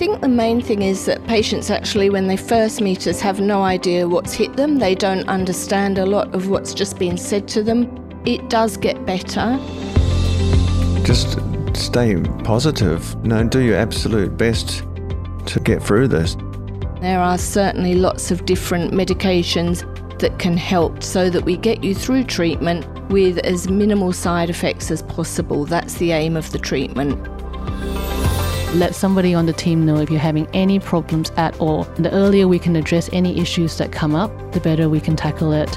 think the main thing is that patients actually, when they first meet us, have no idea what's hit them. They don't understand a lot of what's just been said to them. It does get better. Just stay positive. No, do your absolute best to get through this. There are certainly lots of different medications that can help so that we get you through treatment with as minimal side effects as possible. That's the aim of the treatment. Let somebody on the team know if you're having any problems at all. The earlier we can address any issues that come up, the better we can tackle it.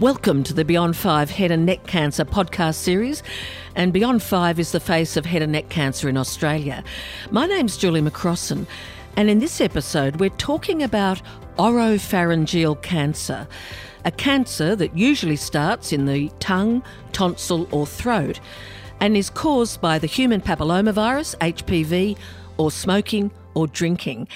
Welcome to the Beyond 5 Head and Neck Cancer podcast series. And Beyond 5 is the face of head and neck cancer in Australia. My name's Julie McCrossan, and in this episode, we're talking about oropharyngeal cancer, a cancer that usually starts in the tongue, tonsil, or throat and is caused by the human papillomavirus, HPV, or smoking or drinking.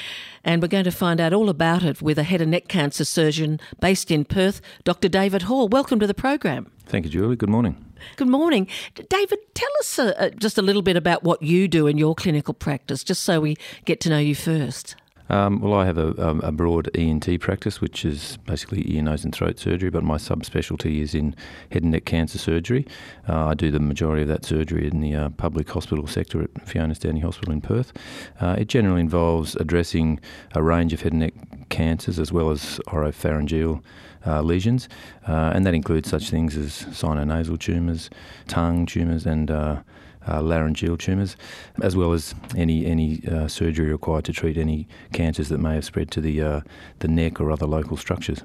And we're going to find out all about it with a head and neck cancer surgeon based in Perth, Dr. David Hall. Welcome to the program. Thank you, Julie. Good morning. Good morning. David, tell us uh, uh, just a little bit about what you do in your clinical practice, just so we get to know you first. Um, well, I have a, um, a, broad ENT practice, which is basically ear, nose, and throat surgery, but my subspecialty is in head and neck cancer surgery. Uh, I do the majority of that surgery in the uh, public hospital sector at Fiona Stanley Hospital in Perth. Uh, it generally involves addressing a range of head and neck cancers as well as oropharyngeal uh, lesions, uh, and that includes such things as sinonasal tumours, tongue tumours, and uh, laryngeal tumours, as well as any any uh, surgery required to treat any cancers that may have spread to the uh, the neck or other local structures.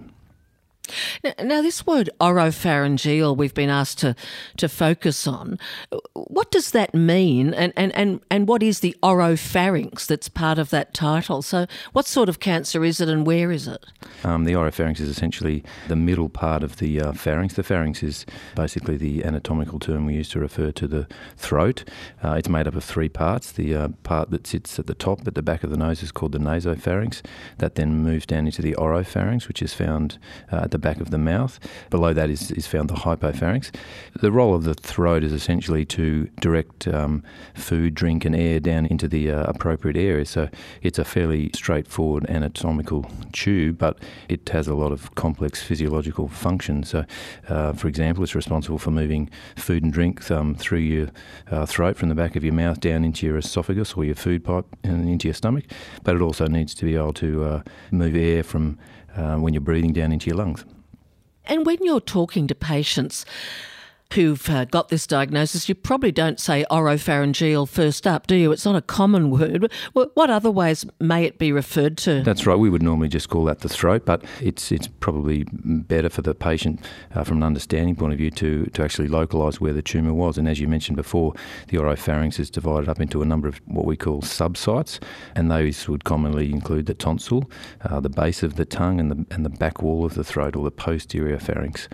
Now, now, this word oropharyngeal we've been asked to, to focus on. What does that mean, and, and, and, and what is the oropharynx that's part of that title? So, what sort of cancer is it, and where is it? Um, the oropharynx is essentially the middle part of the uh, pharynx. The pharynx is basically the anatomical term we use to refer to the throat. Uh, it's made up of three parts. The uh, part that sits at the top, at the back of the nose, is called the nasopharynx. That then moves down into the oropharynx, which is found uh, at the back of the mouth. Below that is, is found the hypopharynx. The role of the throat is essentially to direct um, food, drink, and air down into the uh, appropriate area. So it's a fairly straightforward anatomical tube, but it has a lot of complex physiological functions. So, uh, for example, it's responsible for moving food and drink um, through your uh, throat from the back of your mouth down into your esophagus or your food pipe and into your stomach. But it also needs to be able to uh, move air from uh, when you're breathing down into your lungs. And when you're talking to patients, who've uh, got this diagnosis, you probably don't say oropharyngeal first up, do you? It's not a common word. What other ways may it be referred to? That's right. We would normally just call that the throat, but it's it's probably better for the patient uh, from an understanding point of view to, to actually localise where the tumour was. And as you mentioned before, the oropharynx is divided up into a number of what we call subsites, and those would commonly include the tonsil, uh, the base of the tongue, and the and the back wall of the throat or the posterior pharynx.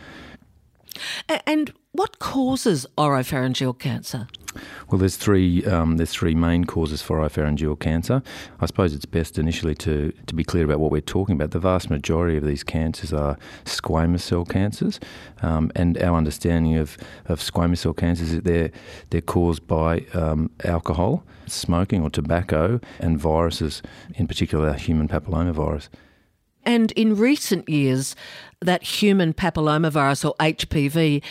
And what causes oropharyngeal cancer? Well, there's three um, there's three main causes for oropharyngeal cancer. I suppose it's best initially to, to be clear about what we're talking about. The vast majority of these cancers are squamous cell cancers, um, and our understanding of, of squamous cell cancers is that they're they're caused by um, alcohol, smoking, or tobacco, and viruses, in particular human papillomavirus. And in recent years, that human papillomavirus or HPV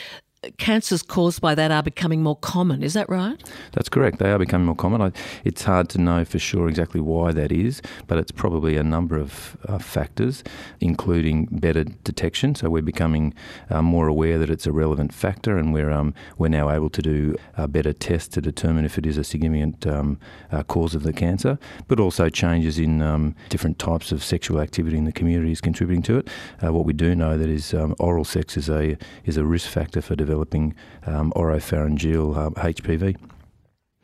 cancers caused by that are becoming more common. Is that right? That's correct. They are becoming more common. It's hard to know for sure exactly why that is, but it's probably a number of uh, factors, including better detection. So we're becoming uh, more aware that it's a relevant factor, and we're um, we're now able to do a better test to determine if it is a significant um, uh, cause of the cancer. But also changes in um, different types of sexual activity in the community is contributing to it. Uh, what we do know that is um, oral sex is a is a risk factor for developing developing um, oropharyngeal uh, HPV.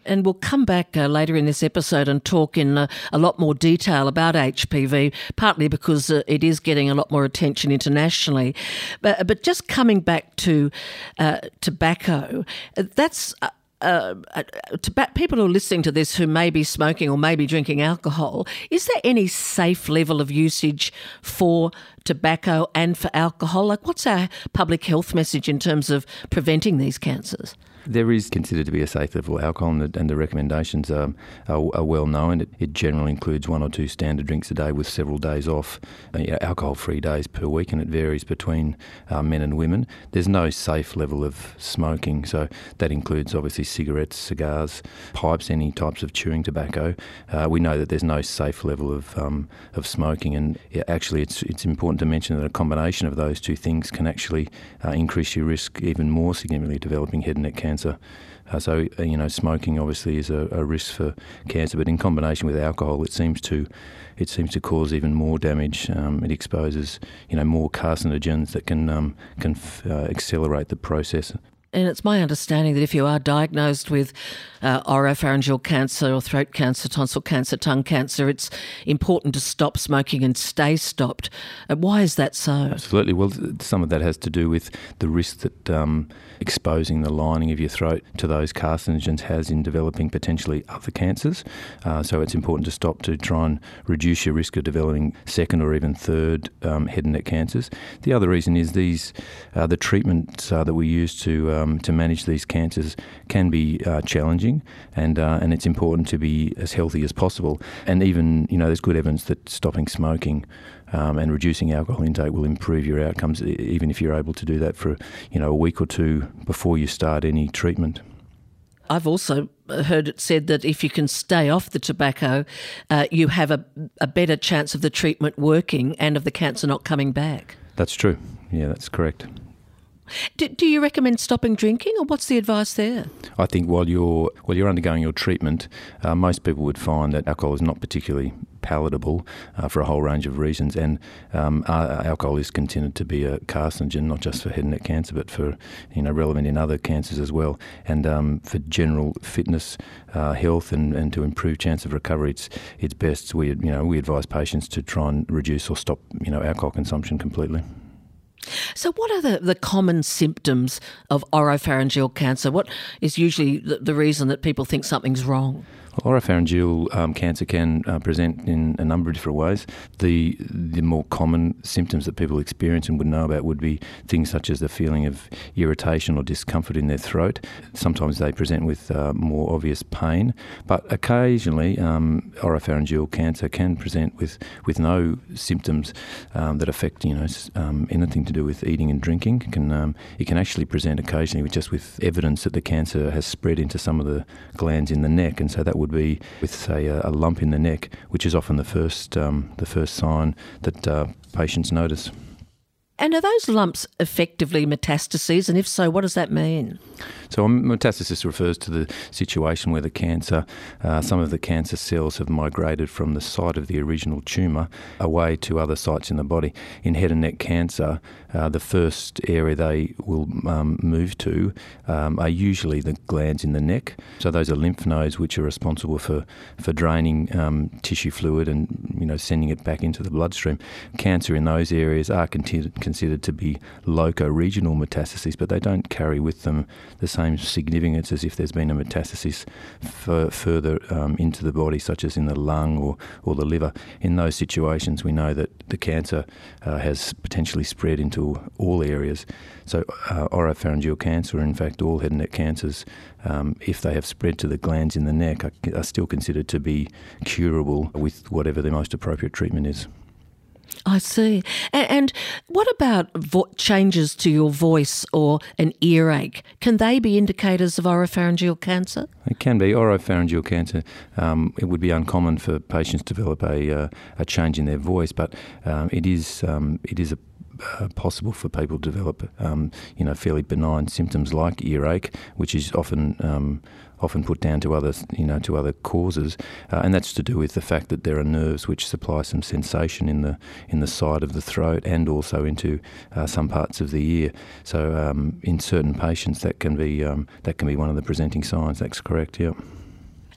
And we'll come back uh, later in this episode and talk in uh, a lot more detail about HPV, partly because uh, it is getting a lot more attention internationally. But, but just coming back to uh, tobacco, that's uh, uh, to people who are listening to this who may be smoking or may be drinking alcohol, is there any safe level of usage for tobacco and for alcohol? Like, what's our public health message in terms of preventing these cancers? There is considered to be a safe level of alcohol, and the, and the recommendations are, are, are, well known. It, it, generally includes one or two standard drinks a day with several days off, uh, alcohol free days per week, and it varies between uh, men and women. There's no safe level of smoking, so that includes obviously cigarettes, cigars, pipes, any types of chewing tobacco. Uh, we know that there's no safe level of, um, of smoking, and actually, it's, it's important to mention that a combination of those two things can actually uh, increase your risk even more significantly developing head and neck cancer. Uh, so, uh, you know, smoking obviously is a, a, risk for cancer, but in combination with alcohol, it seems to it seems to cause even more damage. Um, it exposes, you know, more carcinogens that can um, can f- uh, accelerate the process. And it's my understanding that if you are diagnosed with uh, oropharyngeal cancer or throat cancer, tonsil cancer, tongue cancer, it's important to stop smoking and stay stopped. Uh, why is that so? Absolutely. Well, some of that has to do with the risk that um, exposing the lining of your throat to those carcinogens has in developing potentially other cancers. Uh, so it's important to stop to try and reduce your risk of developing second or even third um, head and neck cancers. The other reason is these uh, the treatments uh, that we use to um, to manage these cancers can be uh, challenging, and uh, and it's important to be as healthy as possible. And even you know, there's good evidence that stopping smoking um, and reducing alcohol intake will improve your outcomes, even if you're able to do that for you know a week or two before you start any treatment. I've also heard it said that if you can stay off the tobacco, uh, you have a, a better chance of the treatment working and of the cancer not coming back. That's true. Yeah, that's correct. Do, do you recommend stopping drinking, or what's the advice there? I think while you're while you're undergoing your treatment, uh, most people would find that alcohol is not particularly palatable uh, for a whole range of reasons, and um, alcohol is considered to be a carcinogen, not just for head and neck cancer, but for you know relevant in other cancers as well. And um, for general fitness, uh, health, and, and to improve chance of recovery, it's it's best we you know we advise patients to try and reduce or stop you know alcohol consumption completely. So, what are the, the common symptoms of oropharyngeal cancer? What is usually the, the reason that people think something's wrong? Oropharyngeal um, cancer can uh, present in a number of different ways. The the more common symptoms that people experience and would know about would be things such as the feeling of irritation or discomfort in their throat. Sometimes they present with uh, more obvious pain, but occasionally um, oropharyngeal cancer can present with, with no symptoms um, that affect you know um, anything to do with eating and drinking. It can um, it can actually present occasionally with just with evidence that the cancer has spread into some of the glands in the neck, and so that would would be with, say, a, a lump in the neck, which is often the first, um, the first sign that uh, patients notice. And are those lumps effectively metastases? And if so, what does that mean? So, metastasis refers to the situation where the cancer, uh, some of the cancer cells have migrated from the site of the original tumour away to other sites in the body. In head and neck cancer, uh, the first area they will um, move to um, are usually the glands in the neck. So, those are lymph nodes which are responsible for, for draining um, tissue fluid and you know sending it back into the bloodstream. Cancer in those areas are considered, considered to be loco-regional metastases, but they don't carry with them the same significance as if there's been a metastasis f- further um, into the body, such as in the lung or, or the liver. In those situations, we know that the cancer uh, has potentially spread into all areas. So, uh, oropharyngeal cancer, in fact, all head and neck cancers, um, if they have spread to the glands in the neck, are, are still considered to be curable with whatever the most appropriate treatment is. I see. And, and what about vo- changes to your voice or an earache? Can they be indicators of oropharyngeal cancer? It can be. Oropharyngeal cancer, um, it would be uncommon for patients to develop a, uh, a change in their voice, but um, it is, um, it is a uh, possible for people to develop, um, you know, fairly benign symptoms like earache, which is often um, often put down to other, you know, to other causes, uh, and that's to do with the fact that there are nerves which supply some sensation in the in the side of the throat and also into uh, some parts of the ear. So, um, in certain patients, that can be um, that can be one of the presenting signs. That's correct. Yeah.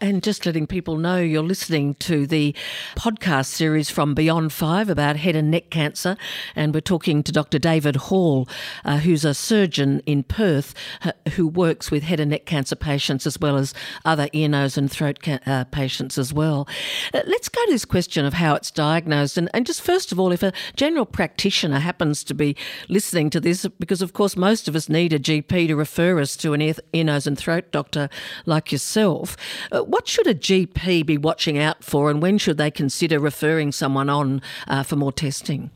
And just letting people know you're listening to the podcast series from Beyond Five about head and neck cancer. And we're talking to Dr. David Hall, uh, who's a surgeon in Perth uh, who works with head and neck cancer patients as well as other ear, nose, and throat ca- uh, patients as well. Uh, let's go to this question of how it's diagnosed. And, and just first of all, if a general practitioner happens to be listening to this, because of course most of us need a GP to refer us to an ear, ear nose, and throat doctor like yourself. What should a GP be watching out for, and when should they consider referring someone on uh, for more testing?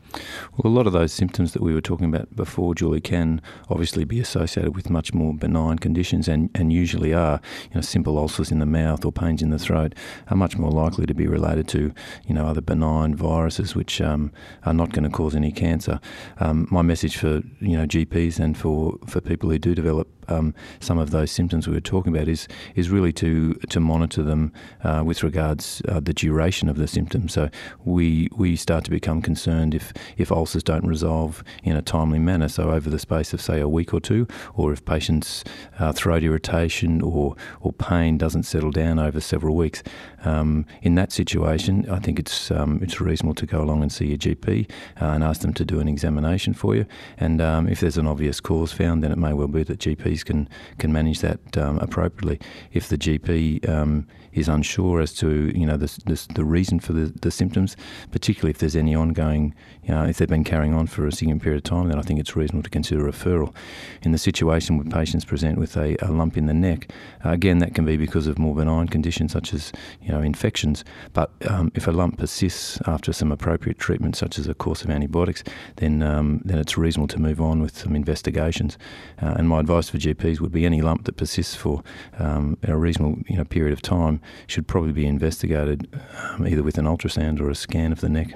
Well, a lot of those symptoms that we were talking about before, Julie, can obviously be associated with much more benign conditions, and, and usually are. You know, simple ulcers in the mouth or pains in the throat are much more likely to be related to, you know, other benign viruses which um, are not going to cause any cancer. Um, my message for you know GPs and for, for people who do develop um, some of those symptoms we were talking about is is really to to monitor them uh, with regards uh, the duration of the symptoms. So we we start to become concerned if if ulcers don't resolve in a timely manner. So over the space of say a week or two, or if patients' uh, throat irritation or or pain doesn't settle down over several weeks. Um, in that situation, I think it's um, it's reasonable to go along and see your GP uh, and ask them to do an examination for you. And um, if there's an obvious cause found, then it may well be that GPs can can manage that um, appropriately. If the GP um, is unsure as to you know the, the, the reason for the, the symptoms, particularly if there's any ongoing, you know, if they've been carrying on for a significant period of time, then I think it's reasonable to consider referral. In the situation where patients present with a, a lump in the neck, uh, again that can be because of more benign conditions such as you know infections. But um, if a lump persists after some appropriate treatment, such as a course of antibiotics, then um, then it's reasonable to move on with some investigations. Uh, and my advice for GPs would be any lump that persists for um, a reasonable you know period of time should probably be investigated um, either with an ultrasound or a scan of the neck.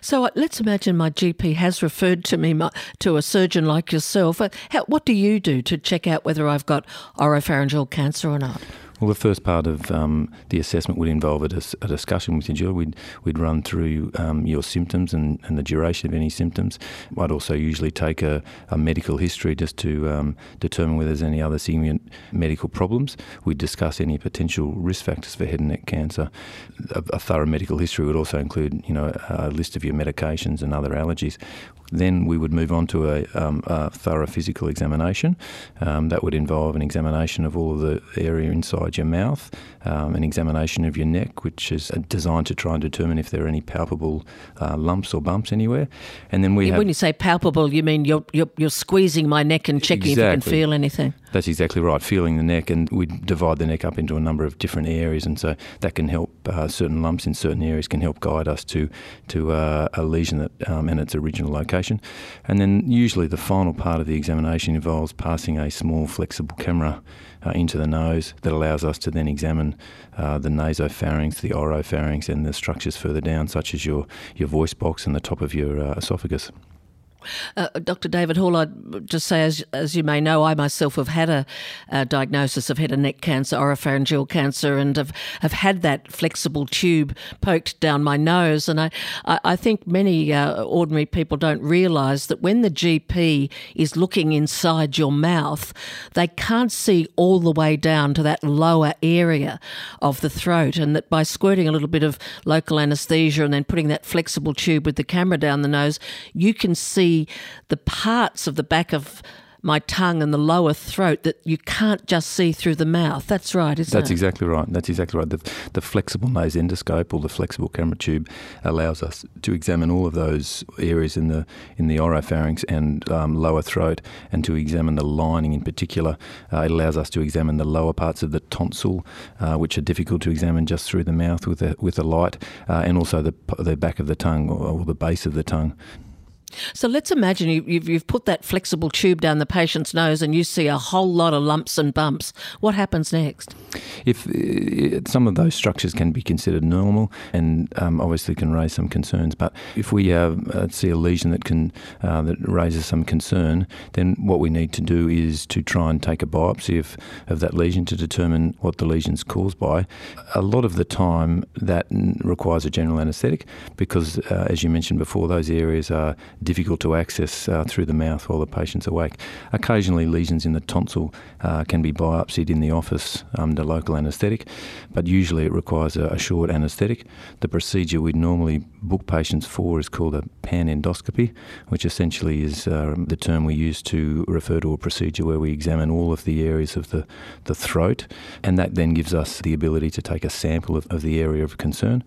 So uh, let's imagine my GP has referred to me to a surgeon like yourself. Uh, how, what do you do to check out whether I've got oropharyngeal cancer or not? Well, the first part of um, the assessment would involve a, dis- a, discussion with you, Jill. We'd, we'd run through um, your symptoms and, and the duration of any symptoms. I'd also usually take a, a medical history just to um, determine whether there's any other significant medical problems. We'd discuss any potential risk factors for head and neck cancer. A, a thorough medical history would also include, you know, a list of your medications and other allergies. Then we would move on to a, um, a thorough physical examination. Um, that would involve an examination of all of the area inside your mouth, um, an examination of your neck, which is designed to try and determine if there are any palpable uh, lumps or bumps anywhere. And then we when you say palpable, you mean you're, you're, you're squeezing my neck and checking exactly. if you can feel anything. That's exactly right. Feeling the neck, and we divide the neck up into a number of different areas, and so that can help. Uh, certain lumps in certain areas can help guide us to to uh, a lesion that um, and its original location. And then usually the final part of the examination involves passing a small flexible camera uh, into the nose that allows us to then examine uh, the nasopharynx, the oropharynx, and the structures further down, such as your your voice box and the top of your uh, esophagus. Uh, Dr. David Hall, I'd just say, as, as you may know, I myself have had a, a, diagnosis of head and neck cancer, oropharyngeal cancer, and have, have had that flexible tube poked down my nose. And I, I, I think many uh, ordinary people don't realise that when the GP is looking inside your mouth, they can't see all the way down to that lower area of the throat, and that by squirting a little bit of local anaesthesia and then putting that flexible tube with the camera down the nose, you can see the parts of the back of my tongue and the lower throat that you can't just see through the mouth. That's right, isn't That's it? exactly right. That's exactly right. The, the flexible nose endoscope or the flexible camera tube allows us to examine all of those areas in the in the oropharynx and um, lower throat, and to examine the lining in particular. Uh, it allows us to examine the lower parts of the tonsil, uh, which are difficult to examine just through the mouth with a with a light, uh, and also the the back of the tongue or, or the base of the tongue. So let's imagine you, have put that flexible tube down the patient's nose and you see a whole lot of lumps and bumps. What happens next? If uh, some of those structures can be considered normal and um, obviously can raise some concerns, but if we uh, uh, see a lesion that can uh, that raises some concern, then what we need to do is to try and take a biopsy of, of that lesion to determine what the lesion's caused by. A lot of the time, that requires a general anaesthetic because, uh, as you mentioned before, those areas are difficult to access uh, through the mouth while the patient's awake. Occasionally, lesions in the tonsil uh, can be biopsied in the office under local anaesthetic, but usually it requires a, a short anaesthetic. The procedure we'd normally book patients for is called a panendoscopy, which essentially is uh, the term we use to refer to a procedure where we examine all of the areas of the, the throat, and that then gives us the ability to take a sample of, of the area of concern.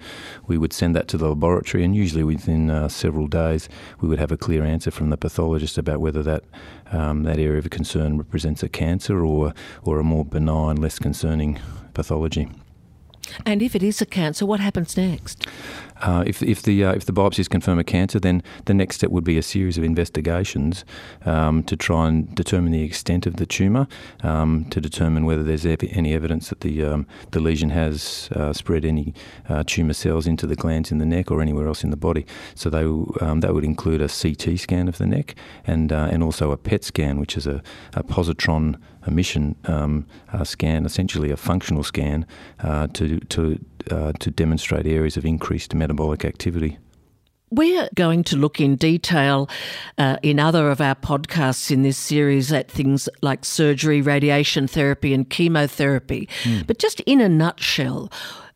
We would send that to the laboratory, and usually within uh, several days, we would have a clear answer from the pathologist about whether that um, that area of concern represents a cancer or or a more benign, less concerning pathology. And if it is a cancer, what happens next? Uh, if, if the uh, if the biopsies confirm a cancer, then the next step would be a series of investigations um, to try and determine the extent of the tumour, um, to determine whether there's any evidence that the um, the lesion has uh, spread any uh, tumour cells into the glands in the neck or anywhere else in the body. So they um, that would include a CT scan of the neck and uh, and also a PET scan, which is a, a positron emission um, uh, scan, essentially a functional scan to to to demonstrate areas of increased metabolic activity. We're going to look in detail uh, in other of our podcasts in this series at things like surgery, radiation therapy, and chemotherapy. Mm. But just in a nutshell,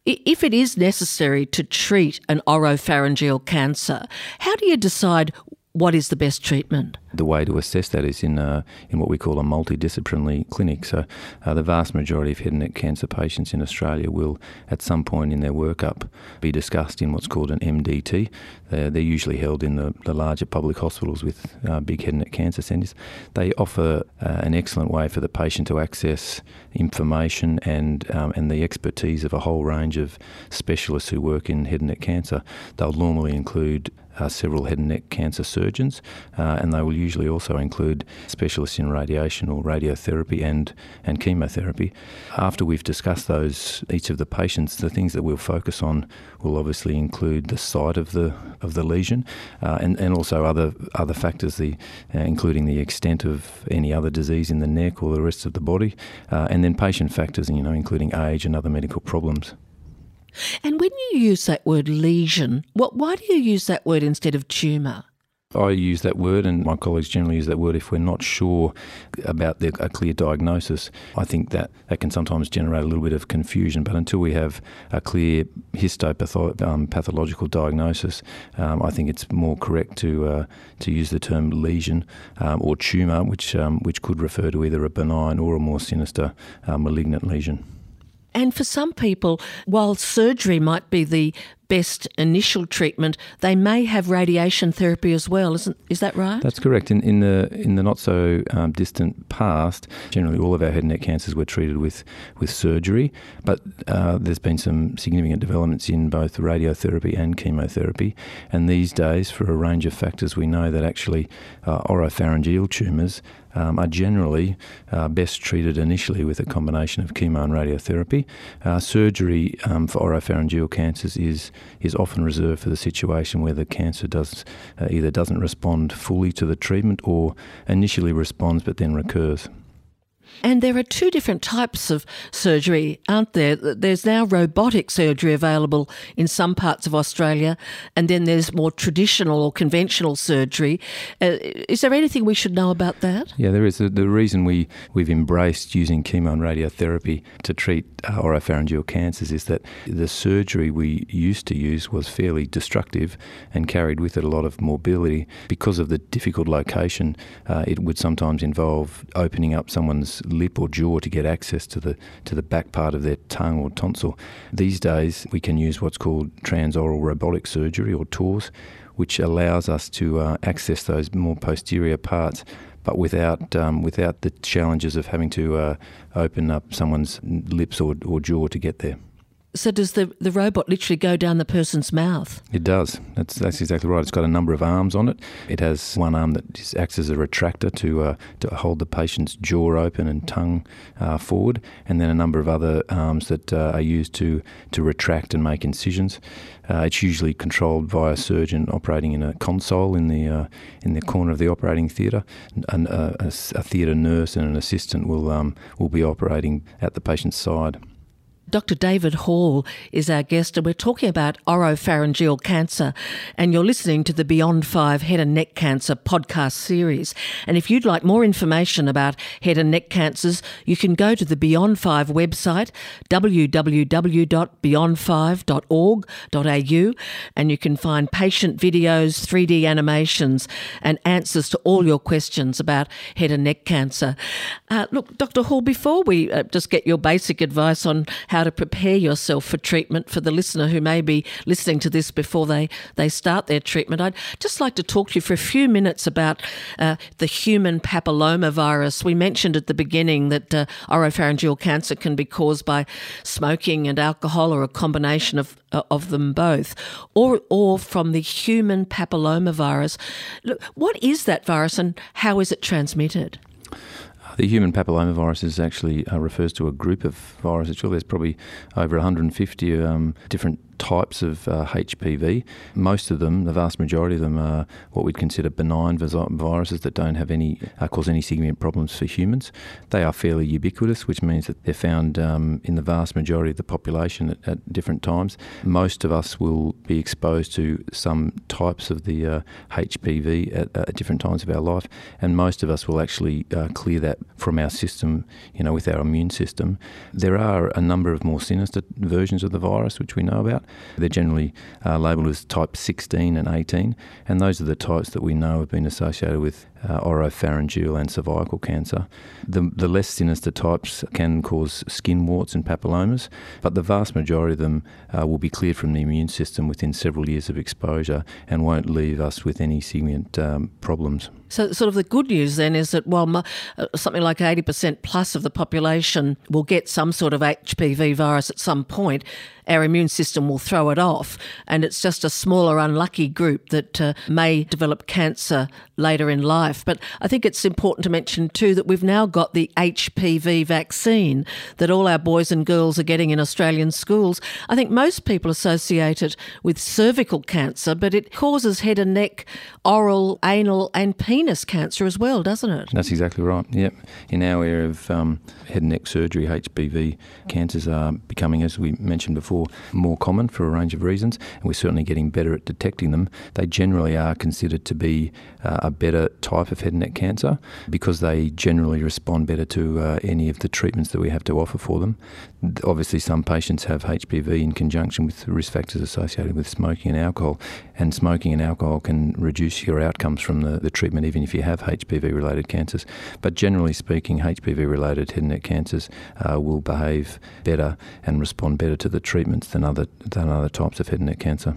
if it is necessary to treat an oropharyngeal cancer, how do you decide what is the best treatment? The way to assess that is in uh, in what we call a multidisciplinary clinic. So, uh, the vast majority of head and neck cancer patients in Australia will, at some point in their workup, be discussed in what's called an MDT. They're, they're usually held in the, the larger public hospitals with uh, big head and neck cancer centres. They offer uh, an excellent way for the patient to access information and um, and the expertise of a whole range of specialists who work in head and neck cancer. They'll normally include uh, several head and neck cancer surgeons, uh, and they will usually also include specialists in radiation or radiotherapy and, and chemotherapy. After we've discussed those, each of the patients, the things that we'll focus on will obviously include the site of the of the lesion, uh, and and also other other factors, the uh, including the extent of any other disease in the neck or the rest of the body, uh, and then patient factors, you know, including age and other medical problems. And when you use that word lesion, what, why do you use that word instead of tumour? I use that word, and my colleagues generally use that word if we're not sure about the, a clear diagnosis. I think that that can sometimes generate a little bit of confusion, but until we have a clear histopathological um, diagnosis, um, I think it's more correct to uh, to use the term lesion um, or tumour, which um, which could refer to either a benign or a more sinister uh, malignant lesion. And for some people, while surgery might be the best initial treatment, they may have radiation therapy as well. Isn't is that right? That's correct. In, in the in the not so um, distant past, generally all of our head and neck cancers were treated with with surgery, but uh, there's been some significant developments in both radiotherapy and chemotherapy. And these days, for a range of factors, we know that actually uh, oropharyngeal tumours um, are generally uh, best treated initially with a combination of chemo and radiotherapy. Uh, surgery um, for oropharyngeal cancers is is often reserved for the situation where the cancer does uh, either doesn't respond fully to the treatment or initially responds but then recurs. And there are two different types of surgery, aren't there? There's now robotic surgery available in some parts of Australia, and then there's more traditional or conventional surgery. Uh, is there anything we should know about that? Yeah, there is. The, reason we, we've embraced using chemo and radiotherapy to treat uh, oropharyngeal cancers is that the surgery we used to use was fairly destructive and carried with it a lot of morbidity. Because of the difficult location, uh, it would sometimes involve opening up someone's lip or jaw to get access to the to the back part of their tongue or tonsil. These days, we can use what's called transoral robotic surgery or TORS, which allows us to uh, access those more posterior parts but without um, without the challenges of having to uh, open up someone's lips or, or jaw to get there. So does the, the robot literally go down the person's mouth? It does. That's that's exactly right. It's got a number of arms on it. It has one arm that acts as a retractor to uh, to hold the patient's jaw open and tongue uh, forward, and then a number of other arms that uh, are used to to retract and make incisions. Uh, it's usually controlled by a surgeon operating in a console in the uh, in the corner of the operating theatre. And uh, a, a theatre nurse and an assistant will um, will be operating at the patient's side. Dr. David Hall is our guest, and we're talking about oropharyngeal cancer. And you're listening to the Beyond 5 Head and Neck Cancer podcast series. And if you'd like more information about head and neck cancers, you can go to the Beyond 5 website, www.beyond5.org.au, and you can find patient videos, 3D animations, and answers to all your questions about head and neck cancer. Uh, look, Dr. Hall, before we uh, just get your basic advice on how to prepare yourself for treatment for the listener who may be listening to this before they, they start their treatment. I'd just like to talk to you for a few minutes about uh, the human papillomavirus. We mentioned at the beginning that uh, oropharyngeal cancer can be caused by smoking and alcohol or a combination of, uh, of them both, or, or from the human papillomavirus. Look, what is that virus and how is it transmitted? The human papillomavirus is actually uh, refers to a group of viruses. There's probably over 150 um, different types of uh, HPV. Most of them, the vast majority of them, are what we'd consider benign viruses that don't have any uh, cause any significant problems for humans. They are fairly ubiquitous, which means that they're found um, in the vast majority of the population at, at, different times. Most of us will be exposed to some types of the uh, HPV at, at, different times of our life, and most of us will actually uh, clear that from our system, you know, with our immune system. There are a number of more sinister versions of the virus which we know about. They're generally uh, labelled as type 16 and 18, and those are the types that we know have been associated with uh, oropharyngeal and cervical cancer. The, the less sinister types can cause skin warts and papillomas, but the vast majority of them uh, will be cleared from the immune system within several years of exposure and won't leave us with any significant um, problems. So, sort of the good news then is that while uh, something like 80% plus of the population will get some sort of HPV virus at some point, our immune system will throw it off. And it's just a smaller, unlucky group that uh, may develop cancer later in life. But I think it's important to mention too that we've now got the HPV vaccine that all our boys and girls are getting in Australian schools. I think most people associate it with cervical cancer, but it causes head and neck, oral, anal, and penis cancer as well, doesn't it? That's exactly right. Yep. In our area of um, head and neck surgery, HPV cancers are becoming, as we mentioned before, more common for a range of reasons, and we're certainly getting better at detecting them. They generally are considered to be uh, a better type of head and neck cancer because they generally respond better to uh, any of the treatments that we have to offer for them. Obviously, some patients have HPV in conjunction with risk factors associated with smoking and alcohol, and smoking and alcohol can reduce your outcomes from the, the treatment even if you have HPV related cancers. But generally speaking, HPV related head and neck cancers uh, will behave better and respond better to the treatments than other, than other types of head and neck cancer.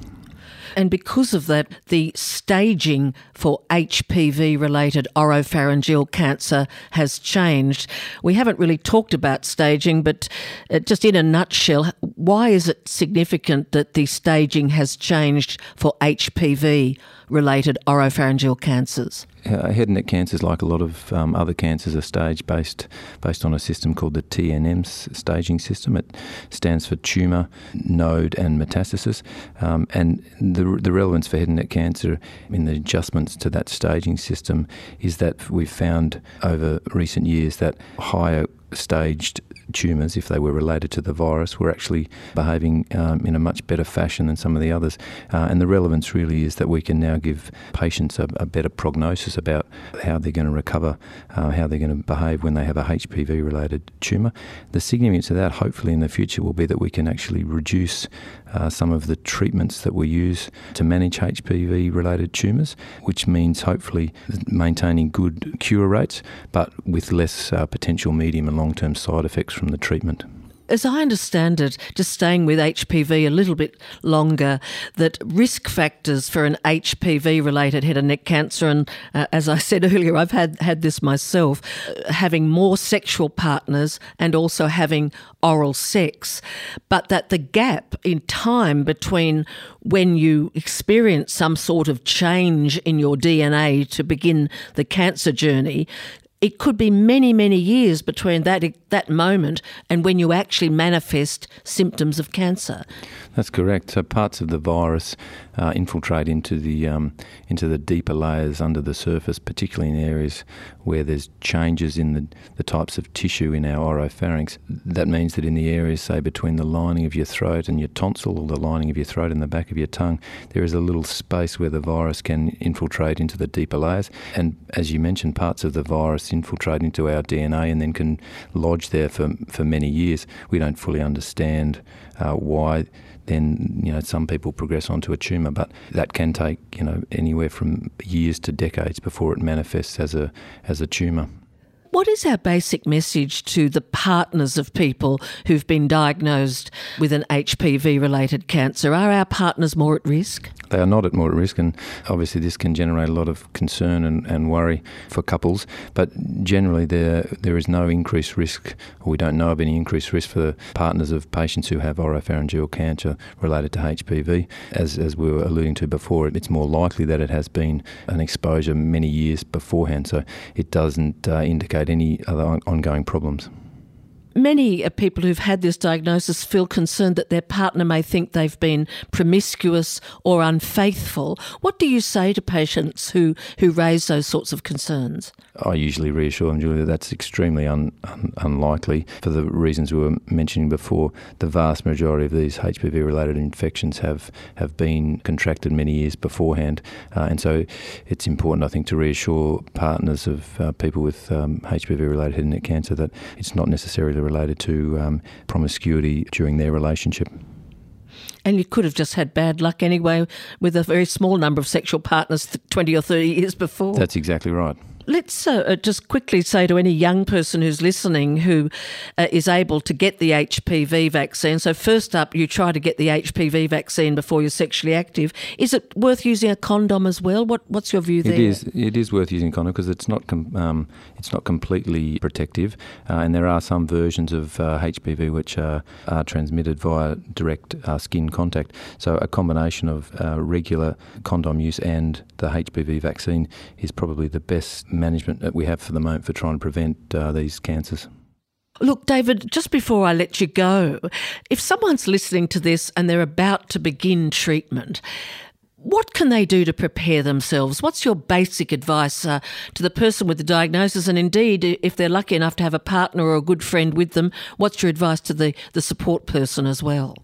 And because of that, the staging for HPV related oropharyngeal cancer has changed. We haven't really talked about staging, but uh, just in a nutshell, why is it significant that the staging has changed for HPV related oropharyngeal cancers? Uh, head and neck cancers, like a lot of um, other cancers, are stage based based on a system called the TNM staging system. It stands for tumour, node, and metastasis. Um, and the, the relevance for head and neck cancer in the adjustments to that staging system is that we've found over recent years that higher staged tumours, if they were related to the virus, were actually behaving um, in a much better fashion than some of the others. Uh, and the relevance really is that we can now give patients a, a better prognosis about how they're going to recover, uh, how they're going to behave when they have a HPV related tumour. The significance of that, hopefully, in the future will be that we can actually reduce uh, some of the treatments that we use to manage HPV related tumours, which means hopefully maintaining good cure rates but with less uh, potential medium and long term side effects from the treatment? As I understand it, just staying with HPV a little bit longer, that risk factors for an HPV related head and neck cancer, and uh, as I said earlier, I've had, had this myself, uh, having more sexual partners and also having oral sex, but that the gap in time between when you experience some sort of change in your DNA to begin the cancer journey it could be many, many years between that that moment and when you actually manifest symptoms of cancer. That's correct. So parts of the virus uh, infiltrate into the um, into the deeper layers under the surface, particularly in areas where there's changes in the, the types of tissue in our oropharynx. That means that in the areas, say, between the lining of your throat and your tonsil, or the lining of your throat and the back of your tongue, there is a little space where the virus can infiltrate into the deeper layers. And as you mentioned, parts of the virus infiltrate into our DNA and then can lodge there for, for many years. We don't fully understand uh, why then you know some people progress onto a tumour, but that can take you know anywhere from years to decades before it manifests as a as a tumour. What is our basic message to the partners of people who've been diagnosed with an HPV related cancer? Are our partners more at risk? They are not at more at risk, and obviously, this can generate a lot of concern and, and worry for couples. But generally, there there is no increased risk, or we don't know of any increased risk for the partners of patients who have oropharyngeal cancer related to HPV. As, as we were alluding to before, it's more likely that it has been an exposure many years beforehand, so it doesn't uh, indicate indicate any other ongoing problems. Many people who've had this diagnosis feel concerned that their partner may think they've been promiscuous or unfaithful. What do you say to patients who, who raise those sorts of concerns? I usually reassure them, Julia, that's extremely un, un, unlikely for the reasons we were mentioning before. The vast majority of these HPV related infections have, have been contracted many years beforehand. Uh, and so it's important, I think, to reassure partners of uh, people with um, HPV related head and neck cancer that it's not necessarily related to um, promiscuity during their relationship. And you could have just had bad luck anyway with a very small number of sexual partners 20 or 30 years before. That's exactly right let's uh, uh, just quickly say to any young person who's listening who uh, is able to get the HPV vaccine. So, first up, you try to get the HPV vaccine before you're sexually active. Is it worth using a condom as well? What, what's your view there? It is. It is worth using a condom because it's not com- um, it's not completely protective, uh, and there are some versions of HPV uh, which are, are, transmitted via direct uh, skin contact. So, a combination of regular condom use and the HPV vaccine is probably the best management that we have for the moment for trying to prevent uh, these cancers. Look, David, just before I let you go, if someone's listening to this and they're about to begin treatment, what can they do to prepare themselves? What's your basic advice uh, to the person with the diagnosis? And indeed, if they're lucky enough to have a partner or a good friend with them, what's your advice to the, the support person as well?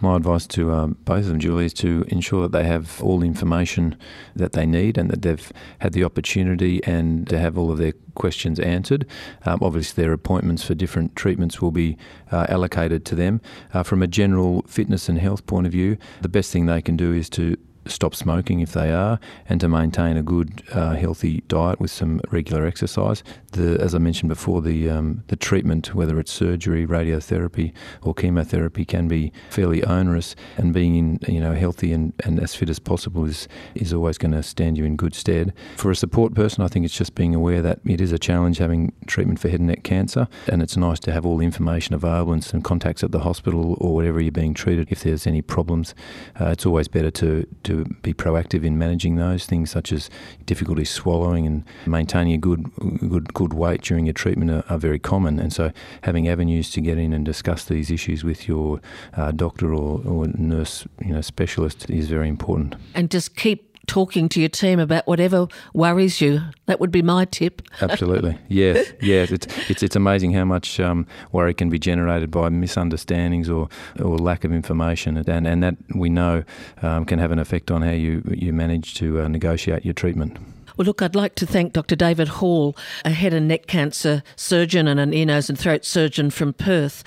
My advice to um, both of them, Julie, is to ensure that they have all the information that they need and that they've had the opportunity and to have all of their questions answered. Um, obviously, their appointments for different treatments will be uh, allocated to them. Uh, from a general fitness and health point of view, the best thing they can do is to stop smoking if they are, and to maintain a good, uh, healthy diet with some regular exercise. The, as I mentioned before, the um, the treatment, whether it's surgery, radiotherapy, or chemotherapy, can be fairly onerous. And being in you know healthy and, and as fit as possible is is always going to stand you in good stead. For a support person, I think it's just being aware that it is a challenge having treatment for head and neck cancer, and it's nice to have all the information available and some contacts at the hospital or wherever you're being treated if there's any problems. Uh, it's always better to to be proactive in managing those things, such as difficulty swallowing and maintaining a good good good weight during your treatment, are, are very common. And so, having avenues to get in and discuss these issues with your uh, doctor or, or nurse, you know, specialist is very important. And just keep talking to your team about whatever worries you. That would be my tip. Absolutely. Yes. Yes. It's it's it's amazing how much um, worry can be generated by misunderstandings or, or lack of information, and and that we know um, can have an effect on how you you manage to uh, negotiate your treatment. Well, look, I'd like to thank Dr. David Hall, a head and neck cancer surgeon and an ear, nose, and throat surgeon from Perth.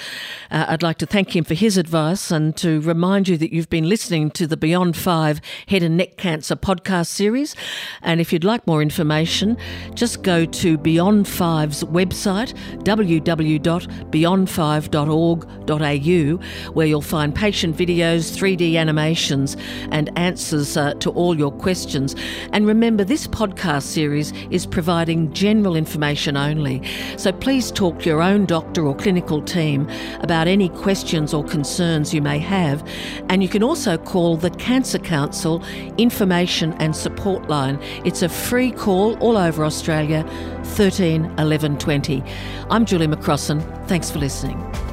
Uh, I'd like to thank him for his advice and to remind you that you've been listening to the Beyond Five Head and Neck Cancer podcast series. And if you'd like more information, just go to Beyond Five's website, www.beyond5.org.au, where you'll find patient videos, 3D animations, and answers uh, to all your questions. And remember, this podcast podcast series is providing general information only, so please talk to your own doctor or clinical team about any questions or concerns you may have. And you can also call the Cancer Council Information and Support Line. It's a free call all over Australia, 13 11 20. I'm Julie McCrossan. Thanks for listening.